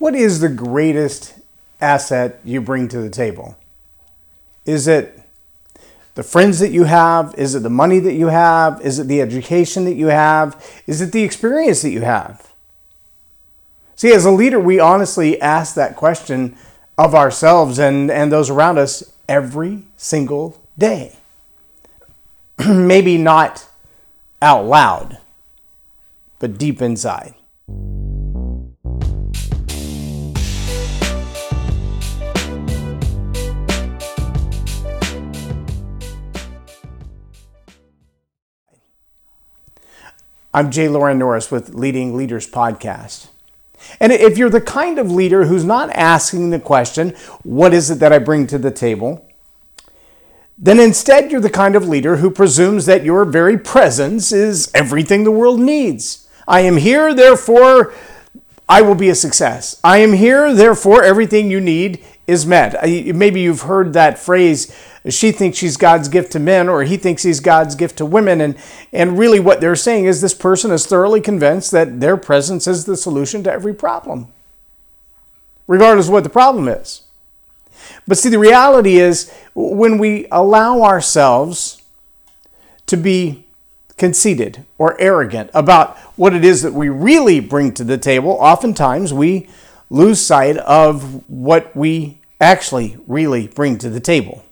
What is the greatest asset you bring to the table? Is it the friends that you have? Is it the money that you have? Is it the education that you have? Is it the experience that you have? See, as a leader, we honestly ask that question of ourselves and, and those around us every single day. Maybe not out loud, but deep inside. I'm J Loren Norris with Leading Leaders Podcast. And if you're the kind of leader who's not asking the question, what is it that I bring to the table? Then instead, you're the kind of leader who presumes that your very presence is everything the world needs. I am here, therefore, I will be a success. I am here, therefore, everything you need is met. Maybe you've heard that phrase, she thinks she's God's gift to men, or he thinks he's God's gift to women. And, and really, what they're saying is this person is thoroughly convinced that their presence is the solution to every problem, regardless of what the problem is. But see, the reality is when we allow ourselves to be conceited or arrogant about what it is that we really bring to the table, oftentimes we lose sight of what we actually really bring to the table.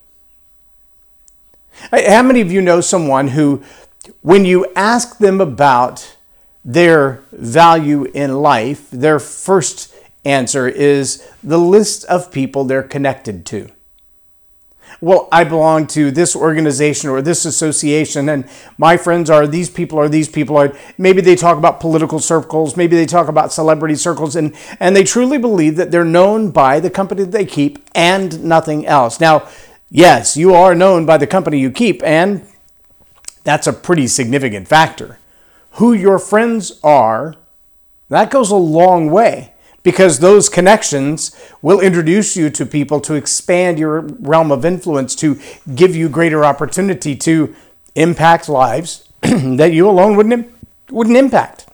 How many of you know someone who, when you ask them about their value in life, their first answer is the list of people they're connected to? Well, I belong to this organization or this association, and my friends are these people or these people. Maybe they talk about political circles, maybe they talk about celebrity circles, and, and they truly believe that they're known by the company that they keep and nothing else. Now, yes, you are known by the company you keep, and that's a pretty significant factor. Who your friends are, that goes a long way because those connections will introduce you to people to expand your realm of influence, to give you greater opportunity to impact lives that you alone wouldn't, wouldn't impact.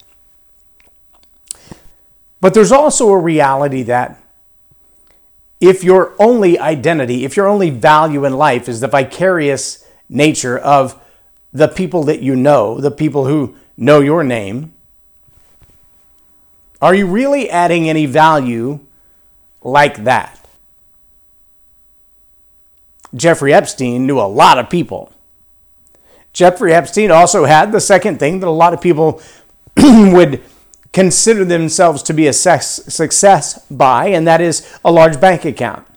But there's also a reality that if your only identity, if your only value in life is the vicarious nature of the people that you know, the people who know your name, are you really adding any value like that? Jeffrey Epstein knew a lot of people. Jeffrey Epstein also had the second thing that a lot of people would consider themselves to be a success by, and that is a large bank account.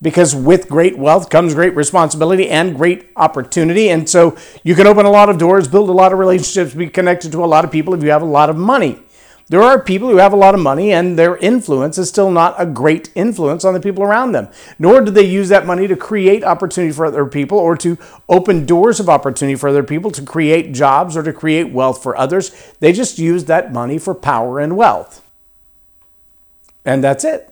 Because with great wealth comes great responsibility and great opportunity. And so you can open a lot of doors, build a lot of relationships, be connected to a lot of people if you have a lot of money. There are people who have a lot of money and their influence is still not a great influence on the people around them. Nor do they use that money to create opportunity for other people or to open doors of opportunity for other people, to create jobs or to create wealth for others. They just use that money for power and wealth. And that's it.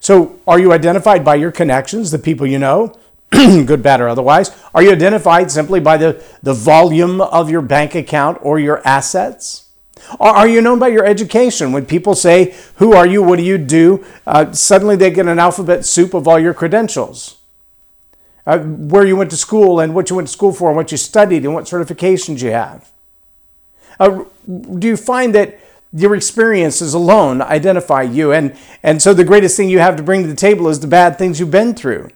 So, are you identified by your connections, the people you know? good, bad, or otherwise? Are you identified simply by the, the volume of your bank account or your assets? Are you known by your education? When people say, Who are you? What do you do? Uh, suddenly they get an alphabet soup of all your credentials. Uh, where you went to school and what you went to school for and what you studied and what certifications you have. Uh, do you find that your experiences alone identify you? And, and so the greatest thing you have to bring to the table is the bad things you've been through.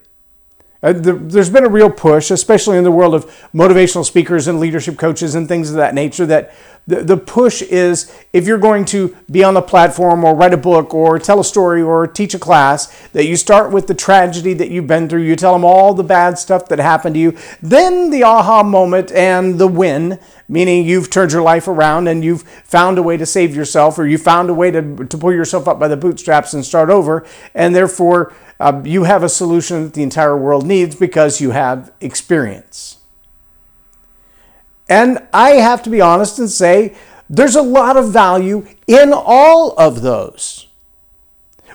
Uh, the, there's been a real push, especially in the world of motivational speakers and leadership coaches and things of that nature, that the, the push is if you're going to be on the platform or write a book or tell a story or teach a class, that you start with the tragedy that you've been through. You tell them all the bad stuff that happened to you. Then the aha moment and the win, meaning you've turned your life around and you've found a way to save yourself or you found a way to, to pull yourself up by the bootstraps and start over. And therefore, uh, you have a solution that the entire world needs because you have experience. And I have to be honest and say there's a lot of value in all of those.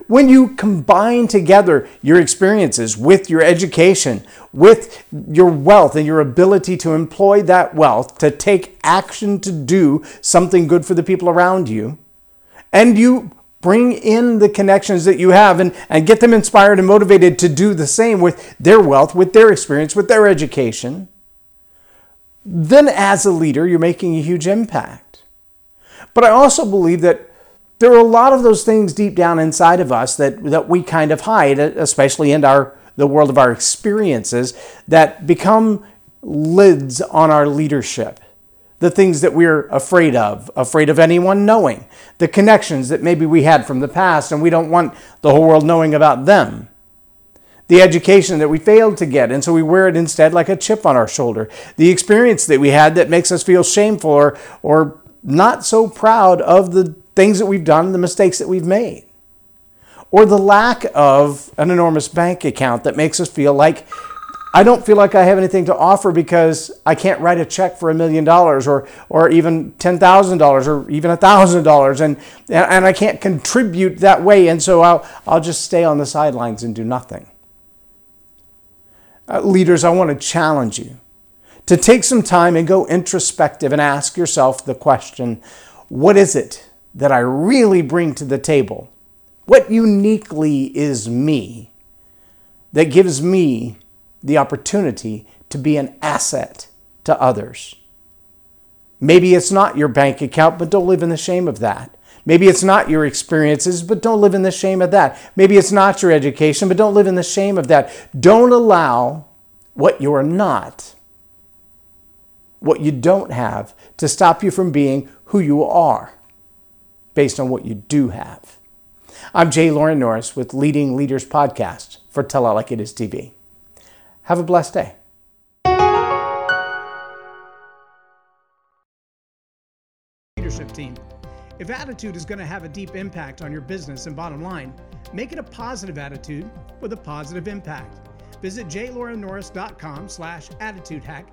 When you combine together your experiences with your education, with your wealth and your ability to employ that wealth to take action to do something good for the people around you, and you Bring in the connections that you have and, and get them inspired and motivated to do the same with their wealth, with their experience, with their education. Then, as a leader, you're making a huge impact. But I also believe that there are a lot of those things deep down inside of us that, that we kind of hide, especially in our the world of our experiences, that become lids on our leadership. The things that we're afraid of, afraid of anyone knowing, the connections that maybe we had from the past and we don't want the whole world knowing about them, the education that we failed to get and so we wear it instead like a chip on our shoulder, the experience that we had that makes us feel shameful or, or not so proud of the things that we've done, the mistakes that we've made. Or the lack of an enormous bank account that makes us feel like I don't feel like I have anything to offer because I can't write a check for a million dollars or or even ten thousand dollars or even a thousand dollars and and I can't contribute that way and so I'll I'll just stay on the sidelines and do nothing. Uh, leaders, I want to challenge you to take some time and go introspective and ask yourself the question, what is it that I really bring to the table? What uniquely is me that gives me the opportunity to be an asset to others. Maybe it's not your bank account, but don't live in the shame of that. Maybe it's not your experiences, but don't live in the shame of that. Maybe it's not your education, but don't live in the shame of that. Don't allow what you're not, what you don't have, to stop you from being who you are based on what you do have. I'm J Loren Norris with Leading Leaders Podcast for Tell It Like It Is TV. Have a blessed day. Leadership team. If attitude is going to have a deep impact on your business and bottom line, make it a positive attitude with a positive impact. Visit jlorennorris.com slash attitude hack